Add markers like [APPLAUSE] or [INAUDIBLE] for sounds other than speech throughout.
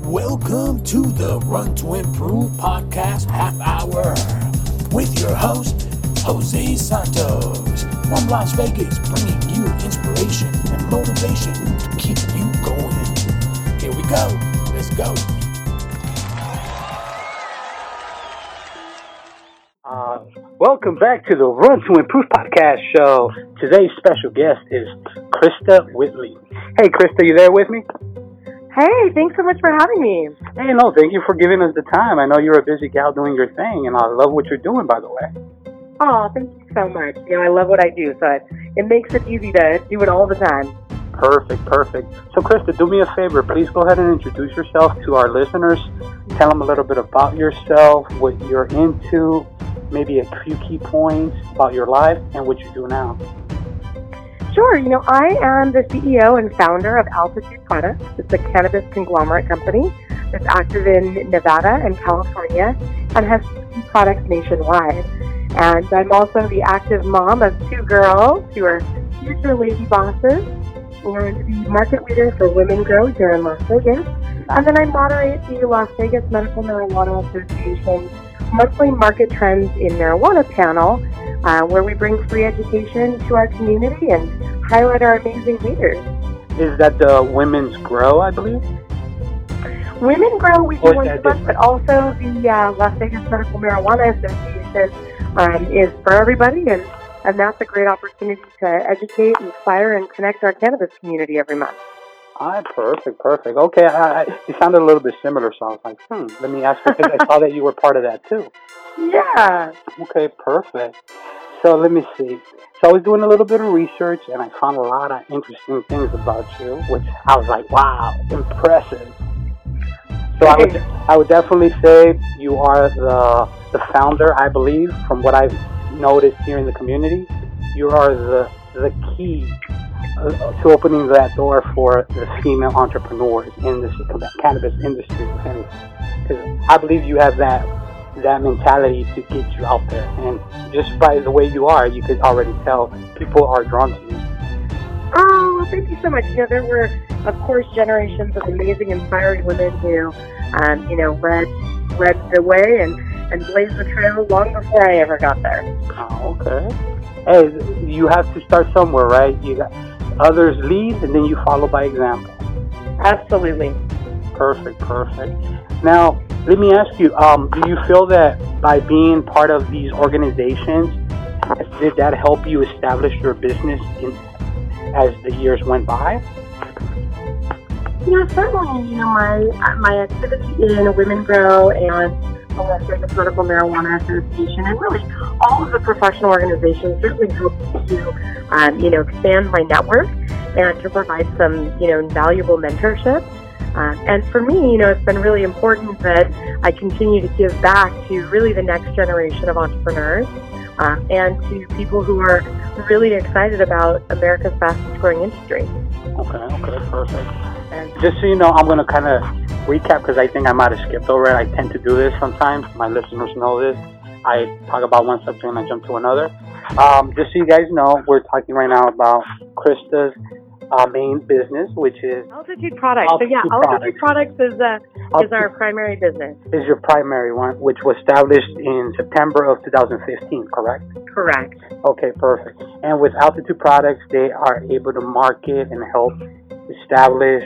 Welcome to the Run to Improve podcast half hour with your host, Jose Santos from Las Vegas, bringing you inspiration and motivation to keep you going. Here we go. Let's go. Uh, welcome back to the Run to Improve podcast show. Today's special guest is Krista Whitley. Hey, Krista, you there with me? Hey, thanks so much for having me. Hey, no, thank you for giving us the time. I know you're a busy gal doing your thing, and I love what you're doing, by the way. Oh, thank you so much. You know, I love what I do, so it, it makes it easy to do it all the time. Perfect, perfect. So, Krista, do me a favor. Please go ahead and introduce yourself to our listeners. Tell them a little bit about yourself, what you're into, maybe a few key points about your life, and what you do now. Sure. You know, I am the CEO and founder of Altitude Products. It's a cannabis conglomerate company that's active in Nevada and California and has products nationwide. And I'm also the active mom of two girls who are future lady bosses and the market leader for Women Grow here in Las Vegas. And then I moderate the Las Vegas Medical Marijuana Association monthly market trends in marijuana panel, uh, where we bring free education to our community and highlight our amazing leaders. Is that the Women's Grow, I believe? Women Grow, we do once a month, but also the uh, Las Vegas Medical Marijuana Association um, is for everybody, and, and that's a great opportunity to educate, inspire, and connect our cannabis community every month. Ah, perfect, perfect. Okay, I, I, you sounded a little bit similar, so I was like, hmm, let me ask because I saw that you were part of that too. Yeah. Okay, perfect. So let me see. So I was doing a little bit of research and I found a lot of interesting things about you, which I was like, wow, impressive. So I would, I would definitely say you are the the founder, I believe, from what I've noticed here in the community. You are the the key to opening that door for the female entrepreneurs in the cannabis industry, because I believe you have that that mentality to get you out there. And just by the way you are, you could already tell people are drawn to you. Oh, well, thank you so much. You know, there were, of course, generations of amazing, inspiring women who, um, you know, led led the way and and blazed the trail long before I ever got there. Oh, okay. Hey, you have to start somewhere, right? You got others lead, and then you follow by example. Absolutely. Perfect, perfect. Now, let me ask you: um, Do you feel that by being part of these organizations, did that help you establish your business in, as the years went by? You know, certainly, you know, my my activity in Women Grow and Vegas Medical Marijuana Association, and really all of the professional organizations, certainly helped to, um, you know, expand my network and to provide some, you know, valuable mentorship. Um, and for me, you know, it's been really important that I continue to give back to really the next generation of entrepreneurs uh, and to people who are really excited about America's fastest growing industry. Okay, okay, perfect. And just so you know, I'm going to kind of recap because I think I might have skipped over it. I tend to do this sometimes. My listeners know this. I talk about one subject and I jump to another. Um, just so you guys know, we're talking right now about Krista's uh, main business, which is Altitude Products. so yeah, Altitude Altitude Products is uh, is our primary business. is your primary one, which was established in September of 2015, correct? Correct. Okay, perfect. And with Altitude Products, they are able to market and help establish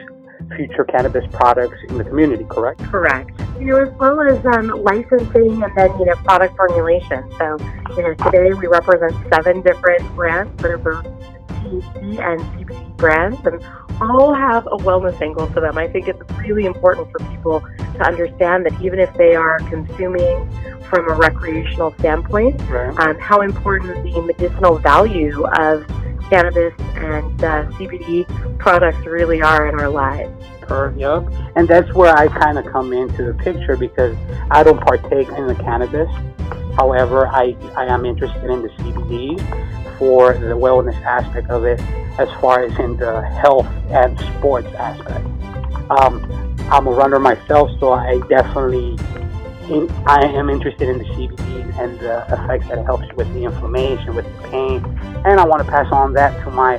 future cannabis products in the community, correct? Correct. You know, as well as um, licensing and then you know product formulation. So you know, today we represent seven different brands that are both THC and CBD brands, and all have a wellness angle to them. I think it's really important for people to understand that even if they are consuming from a recreational standpoint, Right. um, how important the medicinal value of cannabis and uh, CBD products really are in our lives. Per, yep. And that's where I kind of come into the picture because I don't partake in the cannabis. However, I, I am interested in the CBD for the wellness aspect of it as far as in the health and sports aspect. Um, I'm a runner myself, so I definitely in, I am interested in the CBD and the effects that it helps with the inflammation, with the pain, and I want to pass on that to my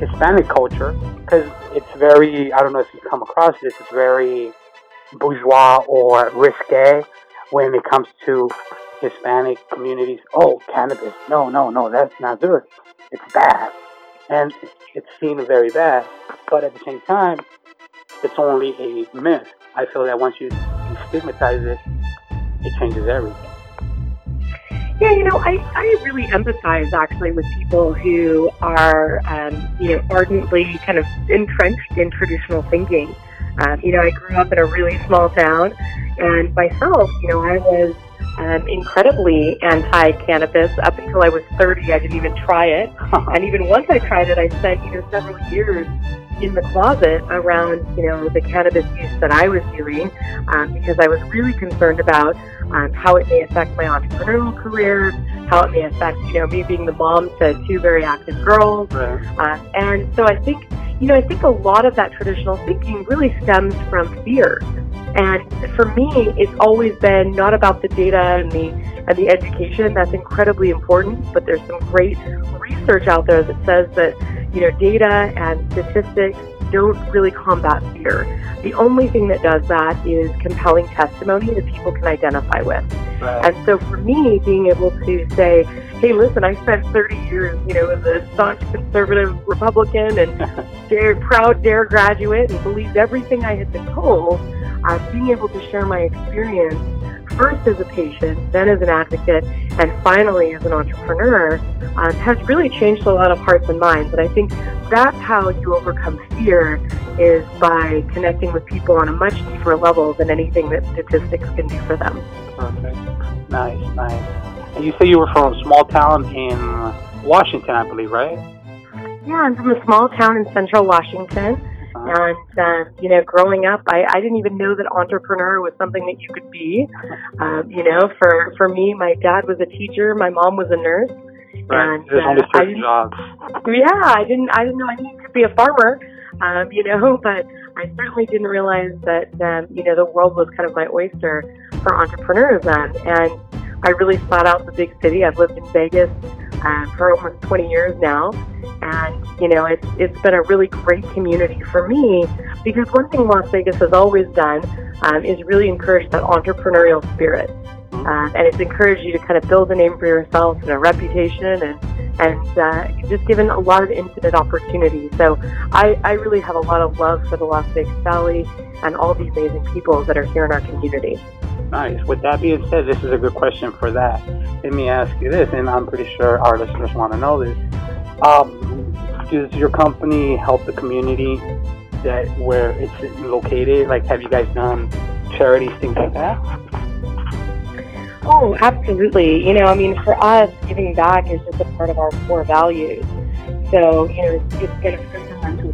Hispanic culture because it's very I don't know if you come across this. It's very bourgeois or risque when it comes to Hispanic communities. Oh, cannabis. No, no, no, that's not good. It's bad. And it's seen very bad. But at the same time, it's only a myth. I feel that once you stigmatize it, it changes everything. Yeah, you know, I, I really empathize actually with people who are, um, you know, ardently kind of entrenched in traditional thinking. Um, you know, I grew up in a really small town, and myself, you know, I was um, incredibly anti-cannabis up until I was 30. I didn't even try it, [LAUGHS] and even once I tried it, I spent you know several years in the closet around you know the cannabis use that I was doing um, because I was really concerned about um, how it may affect my entrepreneurial career, how it may affect you know me being the mom to two very active girls, uh, and so I think you know I think a lot of that traditional thinking really stems from fear. And for me, it's always been not about the data and the and the education. That's incredibly important, but there's some great research out there that says that you know data and statistics don't really combat fear. The only thing that does that is compelling testimony that people can identify with. Right. And so for me, being able to say, hey, listen, I spent 30 years, you know, as a staunch conservative Republican and [LAUGHS] dare, proud DARE graduate and believed everything I had been told, uh, being able to share my experience first as a patient, then as an advocate, and finally as an entrepreneur um, has really changed a lot of hearts and minds. And I think that's how you overcome fear is by connecting with people on a much deeper level than anything that statistics can do for them. Perfect. Nice, nice. And you say you were from a small town in Washington, I believe, right? Yeah, I'm from a small town in central Washington. And, uh, you know, growing up, I, I didn't even know that entrepreneur was something that you could be. Um, you know, for, for me, my dad was a teacher, my mom was a nurse. right. And, There's uh, only certain jobs. Yeah, I didn't, I didn't know I needed to be a farmer, um, you know, [LAUGHS] but I certainly didn't realize that, um, you know, the world was kind of my oyster for entrepreneurs. And I really sought out the big city. I've lived in Vegas uh, for almost 20 years now. And, you know, it's, it's been a really great community for me because one thing Las Vegas has always done um, is really encourage that entrepreneurial spirit. Uh, and it's encouraged you to kind of build a name for yourself and a reputation and, and uh, just given a lot of infinite opportunities. So I, I really have a lot of love for the Las Vegas Valley and all the amazing people that are here in our community. Nice. With that being said, this is a good question for that. Let me ask you this, and I'm pretty sure our listeners want to know this. Um, does your company help the community that where it's located? Like, have you guys done charities, things like that? Oh, absolutely. You know, I mean, for us, giving back is just a part of our core values. So, you know, it's, it's been a fundamental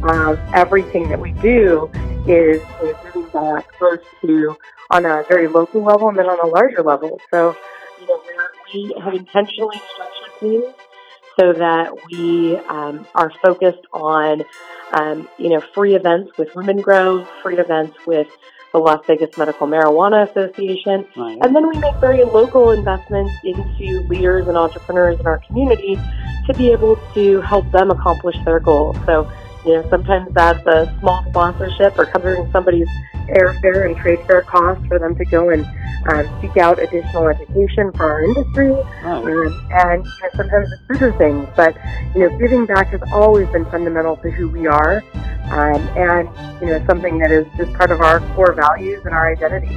part of everything that we do is, is first to on a very local level and then on a larger level. So, you know, we're, have intentionally structured things so that we um, are focused on, um, you know, free events with Women Grow, free events with the Las Vegas Medical Marijuana Association, Right. and then we make very local investments into leaders and entrepreneurs in our community to be able to help them accomplish their goals. So, you know, sometimes that's a small sponsorship or covering somebody's airfare and trade fair costs for them to go and um, seek out additional education for our industry. Nice. Um, and you know, sometimes it's bigger things, but you know, giving back has always been fundamental to who we are, um, and you know, something that is just part of our core values and our identity.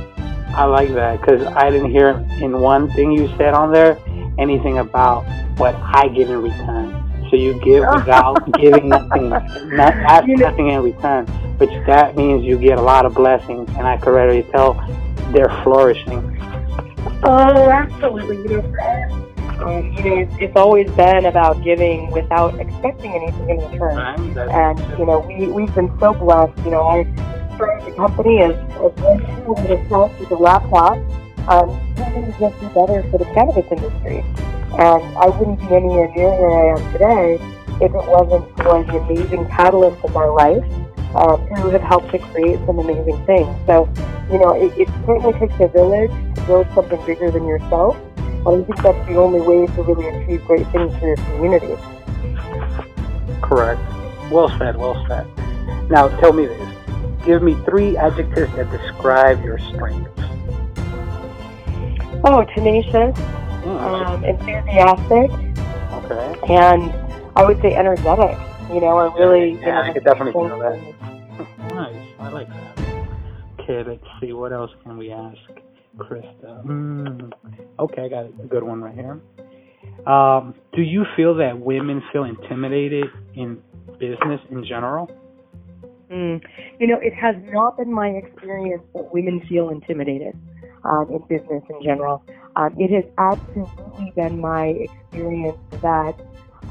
I like that because I didn't hear in one thing you said on there anything about what I get in return. So you give [LAUGHS] without giving nothing, [LAUGHS] not ask You know- nothing in return, which that means you get a lot of blessings, and I could already tell they're flourishing. Oh, absolutely. You know, um, you know, it's, it's always been about giving without expecting anything in return. And you know, we we've been so blessed. You know, I started the company as as one tool in itself with a laptop. Um, nothing just be better for the cannabis industry, and I wouldn't be anywhere near where I am today if it wasn't for the amazing catalysts in my life um, who have helped to create some amazing things. So, you know, it, it certainly takes a village to build something bigger than yourself. And I think that's the only way to really achieve great things for your community. Correct. Well said. Well said. Now tell me this: give me three adjectives that describe your strengths. Oh, tenacious, Mm, um, enthusiastic, okay. and I would say energetic. You know, I really, you Yeah, know, I could definitely feel that. Nice. I like that. Okay, let's see. What else can we ask Krista? Mm, okay, I got a good one right here. Um, do you feel that women feel intimidated in business in general? Mm. You know, it has not been my experience that women feel intimidated um, in business in general. Um, it has absolutely been my experience that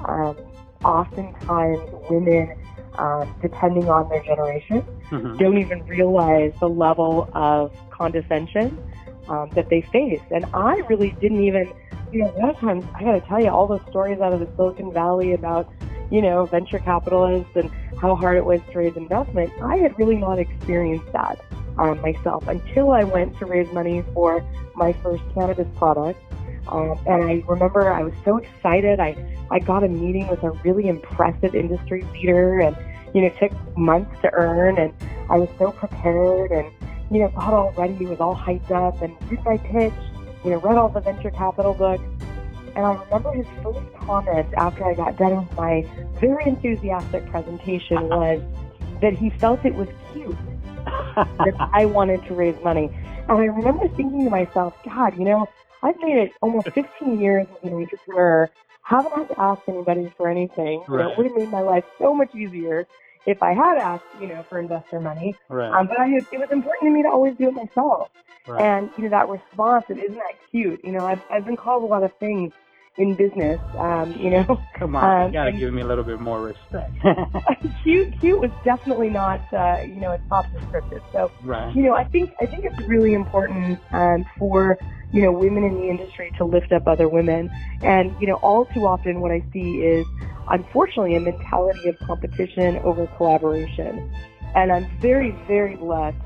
um, oftentimes women, um, depending on their generation, Mm-hmm. don't even realize the level of condescension um, that they face. And I really didn't even, you know, a lot of times, I got to tell you, all those stories out of the Silicon Valley about, you know, venture capitalists and how hard it was to raise investment, I had really not experienced that um, myself until I went to raise money for my first cannabis product. Um, and I remember I was so excited. I, I got a meeting with a really impressive industry leader and you know, took months to earn, and I was so prepared, and you know, got all ready, was all hyped up, and did my pitch, you know, read all the venture capital books, and I remember his first comment after I got done with my very enthusiastic presentation was that he felt it was cute that I wanted to raise money, and I remember thinking to myself, God, you know, I've made it almost 15 years as an entrepreneur. Haven't had to ask anybody for anything. You know, it would have made my life so much easier if I had asked, you know, for investor money. right. Um, but I, it was important to me to always do it myself. right. And you know that response, and isn't that cute? You know, I've I've been called a lot of things in business. Um, you know, [LAUGHS] Come on, um, you gotta and- give me a little bit more respect. [LAUGHS] [LAUGHS] cute cute was definitely not uh, you know a top descriptive. So right. you know, I think I think it's really important um, for you know women in the industry to lift up other women, and you know, all too often what I see is unfortunately a mentality of competition over collaboration, and I'm very very blessed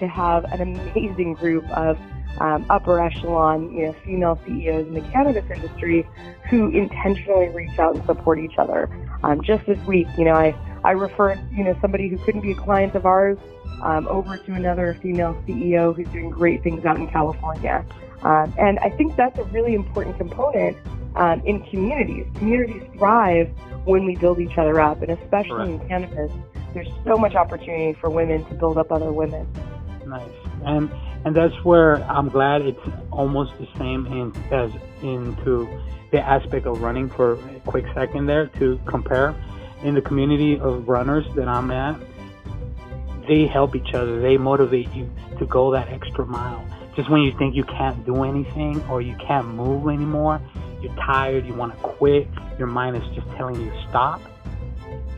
to have an amazing group of um, upper echelon, you know, female CEOs in the cannabis industry who intentionally reach out and support each other. Um, just this week, you know, I I referred you know somebody who couldn't be a client of ours um, over to another female CEO who's doing great things out in California. Um, and I think that's a really important component um, in communities. Communities thrive when we build each other up, and especially in cannabis, there's so much opportunity for women to build up other women. Nice. And and that's where I'm glad it's almost the same in as into the aspect of running for a quick second there to compare. In the community of runners that I'm at, they help each other. They motivate you to go that extra mile. Just when you think you can't do anything or you can't move anymore, you're tired, you want to quit, your mind is just telling you to stop.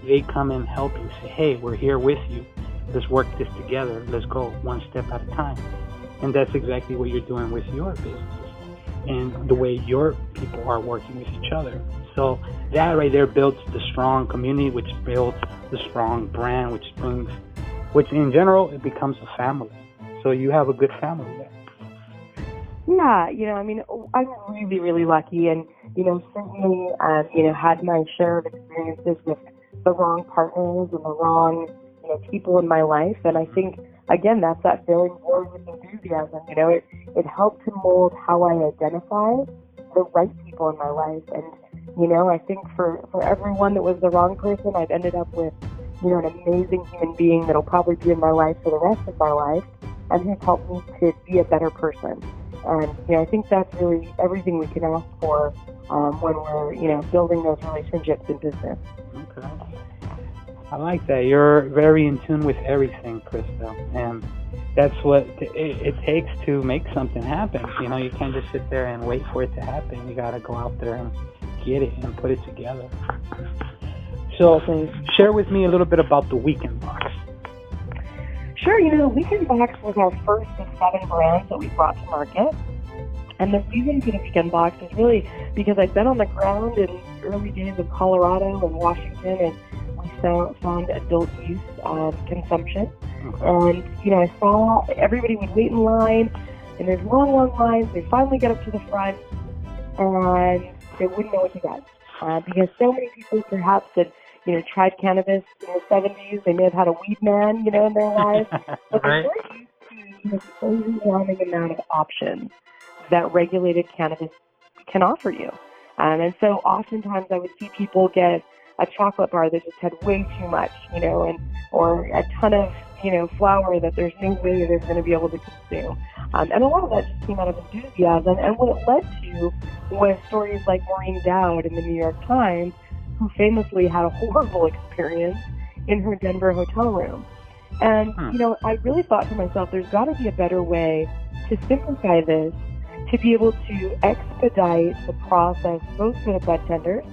They come and help you. Say, hey, we're here with you. Let's work this together. Let's go one step at a time. And that's exactly what you're doing with your business and the way your people are working with each other. So that right there builds the strong community, which builds the strong brand, which brings, which in general, it becomes a family. So you have a good family there. Yeah, you know, I mean, I'm really, really lucky, and you know, certainly, um, you know, had my share of experiences with the wrong partners and the wrong, you know, people in my life, and I think again, that's that feeling born with enthusiasm. You know, it it helped to mold how I identify the right people in my life, and you know, I think for for everyone that was the wrong person, I've ended up with, you know, an amazing human being that'll probably be in my life for the rest of my life, and who's helped me to be a better person. And you know, I think that's really everything we can ask for um, when we're you know building those relationships in business. Okay. I like that. You're very in tune with everything, Krista, and that's what it, it takes to make something happen. You know, you can't just sit there and wait for it to happen. You got to go out there and get it and put it together. So, share with me a little bit about the weekend box. Sure, you know, the Weekend Box was our first of seven brands that we brought to market. And the reason for the Weekend Box is really because I've been on the ground in early days of Colorado and Washington, and we found, found adult use um, consumption. Okay. And, you know, I saw everybody would wait in line, and there's long, long lines. They finally get up to the front, and they wouldn't know what to get. Uh, because so many people perhaps had, you know, tried cannabis in the 70s. They may have had a weed man, you know, in their lives. [LAUGHS] But right. they're very used to this overwhelming amount of options that regulated cannabis can offer you. Um, and so oftentimes I would see people get a chocolate bar that just had way too much, you know, and or a ton of, you know, flour that there's no way they're going to be able to consume. Um, and a lot of that just came out of enthusiasm. And what it led to was stories like Maureen Dowd in the New York Times, who famously had a horrible [LAUGHS] experience in her Denver hotel room. And, Hmm. you know, I really thought to myself, there's got to be a better way to simplify this to be able to expedite the process both for the bud tenders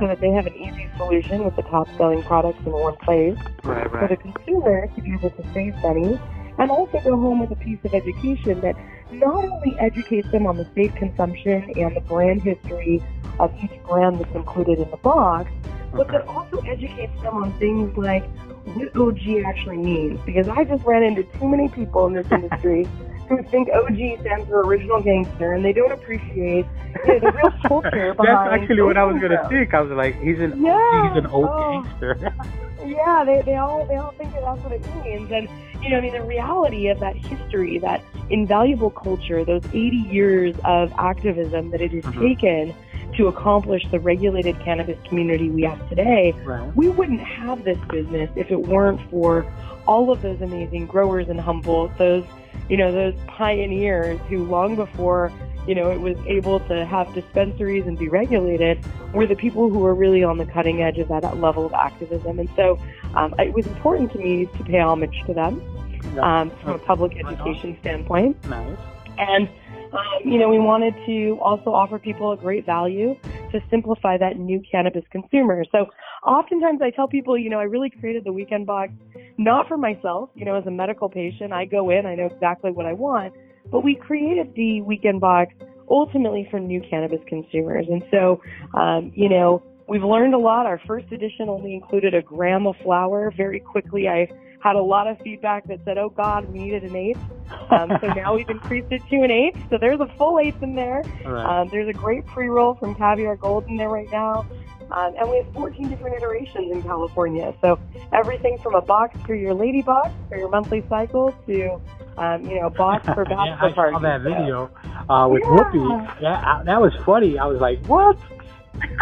so that they have an easy solution with the top selling products in one place. Right, for the consumer to be able to save money and also go home with a piece of education that not only educates them on the safe consumption and the brand history of each brand that's included in the box, but that also educates them on things like what OG actually means. Because I just ran into too many people in this [LAUGHS] industry who think OG stands for original gangster and they don't appreciate you know, the real [LAUGHS] culture behind That's actually what I was gonna think. I was like, he's an Yeah. he's an old Oh. gangster. [LAUGHS] Yeah, they, they all they all think that that's what it means, and you know, I mean, the reality of that history, that invaluable culture, those 80 years of activism that it has Mhm. taken to accomplish the regulated cannabis community we have today, Right. we wouldn't have this business if it weren't for all of those amazing growers in Humboldt, those you know, those pioneers who long before you know it was able to have dispensaries and be regulated were the people who were really on the cutting edge of that, that level of activism. And so um, it was important to me to pay homage to them um, from a public education standpoint. Nice. And, um, you know, we wanted to also offer people a great value to simplify that new cannabis consumer. So oftentimes I tell people, you know, I really created the weekend box not for myself, you know, as a medical patient, I go in, I know exactly what I want, but we created the weekend box ultimately for new cannabis consumers. And so, um, you know, we've learned a lot. Our first edition only included a gram of flour. Very quickly, I had a lot of feedback that said, oh God, we needed an eighth. Um, so [LAUGHS] now we've increased it to an eighth. So there's a full eighth in there. Right. Um, there's a great pre-roll from Caviar Gold in there right now. Um, and we have 14 different iterations in California. So everything from a box for your lady box for your monthly cycle to, um, you know, box [LAUGHS] for bachelor yeah, I saw parties. that video uh, with Yeah. Whoopi. Yeah, I, that was funny. I was like, "What?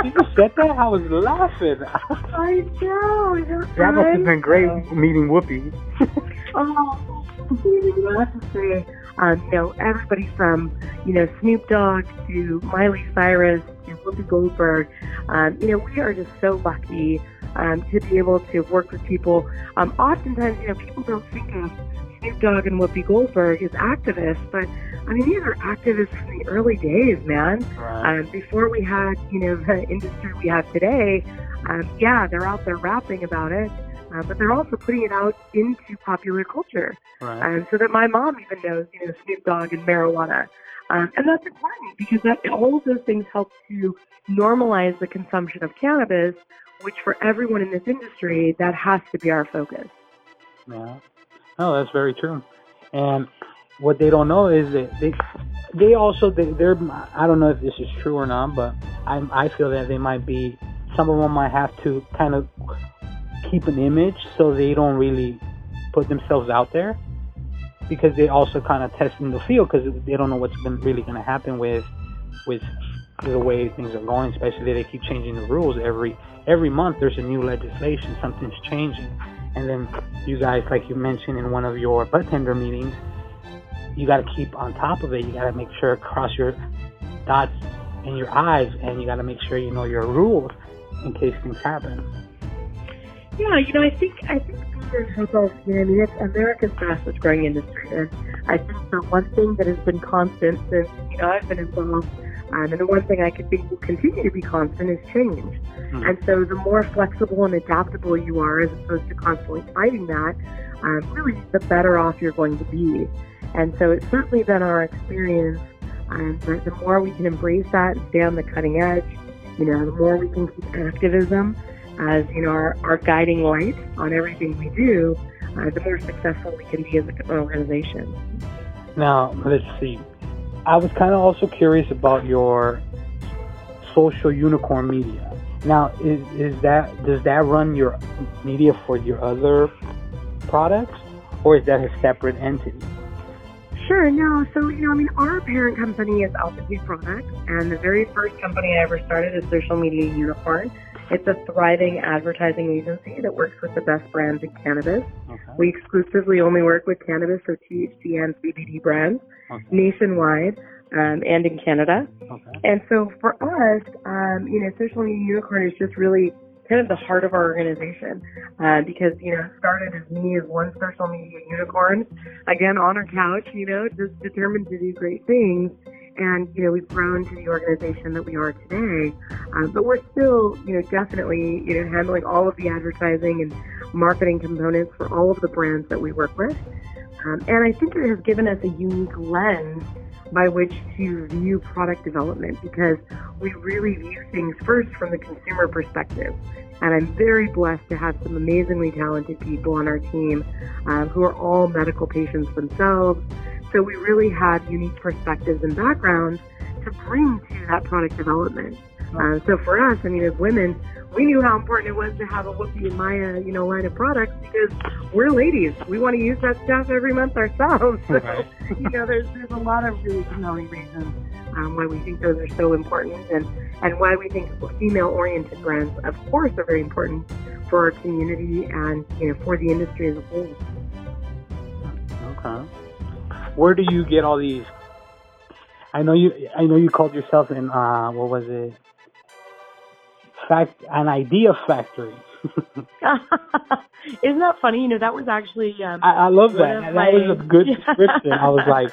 You said that?" I was laughing. [LAUGHS] I know. is that must have been great meeting Whoopi. [LAUGHS] Oh, I have to say, um, you know, everybody from, you know, Snoop Dogg to Miley Cyrus to Whoopi Goldberg, um, you know, we are just so lucky um, to be able to work with people. Um, oftentimes, you know, people don't think of Snoop Dogg and Whoopi Goldberg as activists, but I mean, these are activists from the early days, man. Right. Um, before we had, you know, the industry we have today, um, yeah, they're out there rapping about it, uh, but they're also putting it out into popular culture, right. um, so that my mom even knows, you know, Snoop Dogg and marijuana, um, and that's important because that all of those things help to normalize the consumption of cannabis, which for everyone in this industry, that has to be our focus. Yeah. No, that's very true. And what they don't know is that they they also they, they're I don't know if this is true or not, but I I feel that they might be some of them might have to kind of keep an image so they don't really put themselves out there because they also kind of test in the field because they don't know what's been really going to happen with with the way things are going especially they keep changing the rules every every month there's a new legislation something's changing and then you guys like you mentioned in one of your bud tender meetings you got to keep on top of it. You got to make sure cross your dots in your eyes and you got to make sure you know your rules in case things happen. Yeah, you know, I think I think beer and know, I mean, it's America's fastest growing industry, and I think the one thing that has been constant since you know I've been involved, um, and the one thing I could think will continue to be constant is change. Hmm. And so, the more flexible and adaptable you are, as opposed to constantly fighting that, um, really, the better off you're going to be. And so, it's certainly been our experience um, that the more we can embrace that and stay on the cutting edge, you know, the more we can keep activism as you know our, our guiding light on everything we do, uh, the more successful we can be as an organization. Now, let's see. I was kind of also curious about your social unicorn media. Now, is is that does that run your media for your other products, or is that a separate entity? Sure, no. So, you know, I mean, our parent company is Altitude Products, and the very first company I ever started is Social Media Unicorn. It's a thriving advertising agency that works with the best brands in cannabis. Okay. We exclusively only work with cannabis or THC and CBD brands Okay. nationwide um, and in Canada. Okay. And so for us, um, you know, Social Media Unicorn is just really kind of the heart of our organization uh, because, you know, it started as me as one social media unicorn, again, on our couch, you know, just determined to do great things. And, you know, we've grown to the organization that we are today. Um, but we're still, you know, definitely, you know, handling all of the advertising and marketing components for all of the brands that we work with. Um, and I think it has given us a unique lens by which to view product development because we really view things first from the consumer perspective. And I'm very blessed to have some amazingly talented people on our team um, who are all medical patients themselves. So we really have unique perspectives and backgrounds to bring to that product development. Um, so for us, I mean, as women, we knew how important it was to have a Whoopi and Maya, you know, line of products because we're ladies. We want to use that stuff every month ourselves. [LAUGHS] So, Right. you know, there's there's a lot of really compelling reasons um, why we think those are so important, and and why we think female-oriented brands, of course, are very important for our community and you know for the industry as a whole. Okay. Where do you get all these? I know you. I know you called yourself in. Uh, what was it? Fact, an idea factory. [LAUGHS] Isn't that funny? You know, that was actually um, I, I love that. That my- was a good [LAUGHS] description. I was like,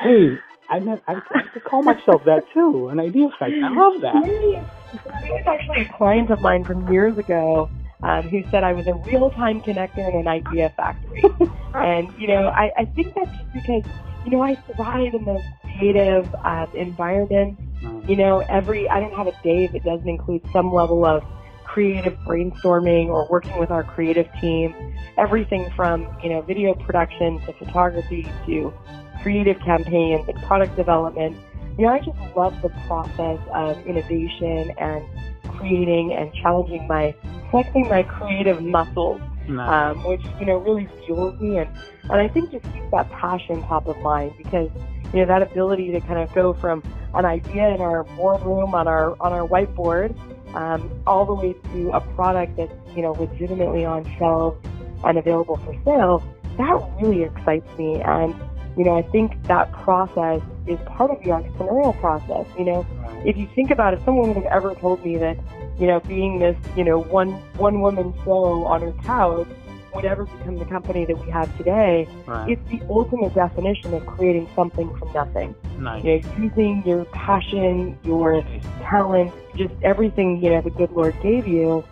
hey, I, ne- I, I could call myself that too. An idea factory. I love that. It was actually a client of mine from years ago um, who said I was a real-time connector in an idea factory. [LAUGHS] and, you know, I, I think that's just because, you know, I thrive in those creative um, environments. Mm. You know, every, I don't have a day that doesn't include some level of creative brainstorming or working with our creative team. Everything from, you know, video production to photography to creative campaigns and product development. You know, I just love the process of innovation and creating and challenging my, flexing my creative muscles, Nice. um, which, you know, really fuels me. And, and I think just keeps that passion top of mind because, you know, that ability to kind of go from an idea in our boardroom on our, on our whiteboard, um, all the way to a product that's, you know, legitimately on shelves and available for sale, that really excites me. And, you know, I think that process is part of the entrepreneurial process. You know. If you think about it, someone would have ever told me that, you know, being this, you know, one one woman show on her couch would ever become the company that we have today. Right. It's the ultimate definition of creating something from nothing. nice. You know, using your passion, your talent, just everything, you know, the good Lord gave you,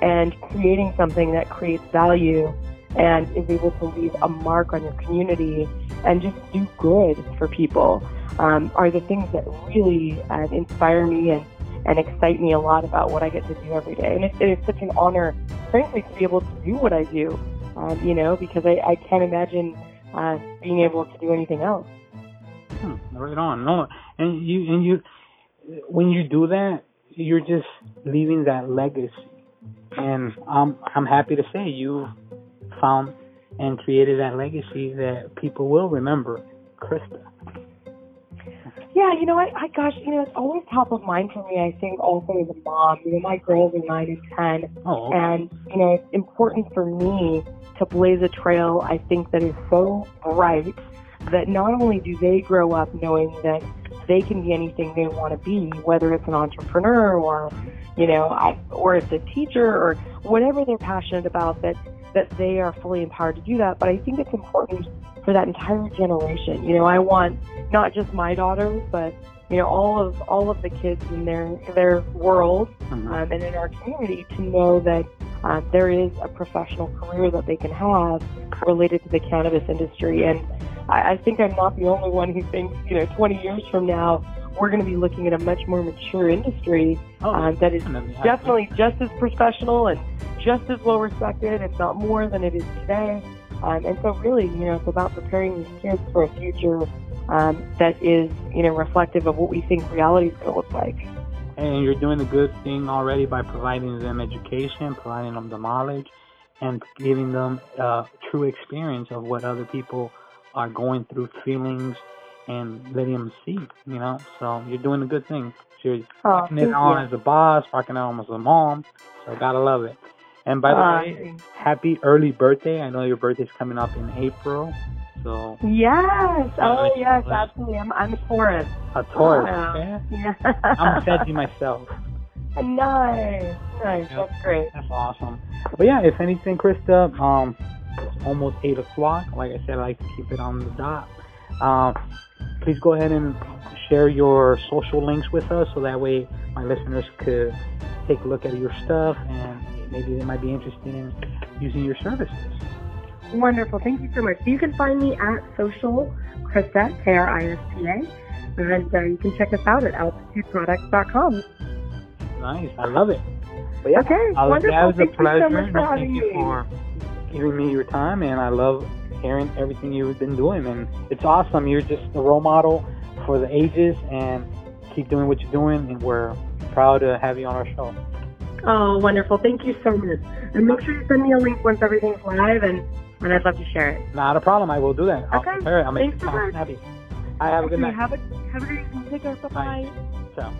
and creating something that creates value and is able to leave a mark on your community and just do good for people um, are the things that really uh, inspire me and, and excite me a lot about what I get to do every day. And it, it's such an honor, frankly, to be able to do what I do, um, you know, because I, I can't imagine uh, being able to do anything else. Hmm, right on. No, and you and you, when you do that, you're just leaving that legacy. And I'm I'm happy to say you found and created that legacy that people will remember, Krista. Yeah, you know, I, I gosh, you know, it's always top of mind for me. I think also as a mom, you know, my girls are nine and ten, Oh, and you know, it's important for me to blaze a trail. I think that is so bright that not only do they grow up knowing that they can be anything they want to be, whether it's an entrepreneur or, you know, I, or it's a teacher or whatever they're passionate about, that that they are fully empowered to do that. But I think it's important for that entire generation. You know, I want not just my daughters, but you know, all of all of the kids in their their world Mhm. um, and in our community to know that uh, there is a professional career that they can have related to the cannabis industry. And I, I think I'm not the only one who thinks, you know, 20 years from now, we're going to be looking at a much more mature industry oh, um, that is definitely just as professional and just as well respected, if not more than it is today. Um, and so, really, you know, it's about preparing these kids for a future um, that is, you know, reflective of what we think reality is going to look like. and you're doing a good thing already by providing them education, providing them the knowledge, and giving them a true experience of what other people are going through, feelings, and letting them see. You know, so you're doing a good thing. You're Oh, rocking it on you. as a boss, rocking it on as a mom. So gotta love it. And by the Ah, way, happy early birthday! I know your birthday's coming up in April, so Yes. Oh, yes, absolutely. I'm, I'm a Taurus. a Taurus. Wow. Yeah, Yeah. I'm [LAUGHS] a Sagittarius myself. nice. Nice. Yep. That's great. That's awesome. But yeah, if anything, Krista, um, it's almost eight o'clock. Like I said, I like to keep it on the dot. Um, please go ahead and share your social links with us, so that way my listeners could take a look at your stuff and maybe they might be interested in using your services. Wonderful. Thank you so much. You can find me at social Krista, K-R-I-S-T-A, and uh, you can check us out at altitudeproducts.com. Nice, I love it. But yeah, Okay, I wonderful. that was Thank a you so pleasure. much for thank you me. for giving me your time, and I love hearing everything you've been doing. And it's awesome. You're just a role model for the ages, and keep doing what you're doing. And we're proud to have you on our show. Oh, wonderful. Thank you so much. And make sure you send me a link once everything's live, and, and I'd love to share it. Not a problem. I will do that. I'll Okay. prepare it. I'll make Thanks so much. snappy. I have a good night. Have a, have a great evening. Take care. Bye-bye. Ciao.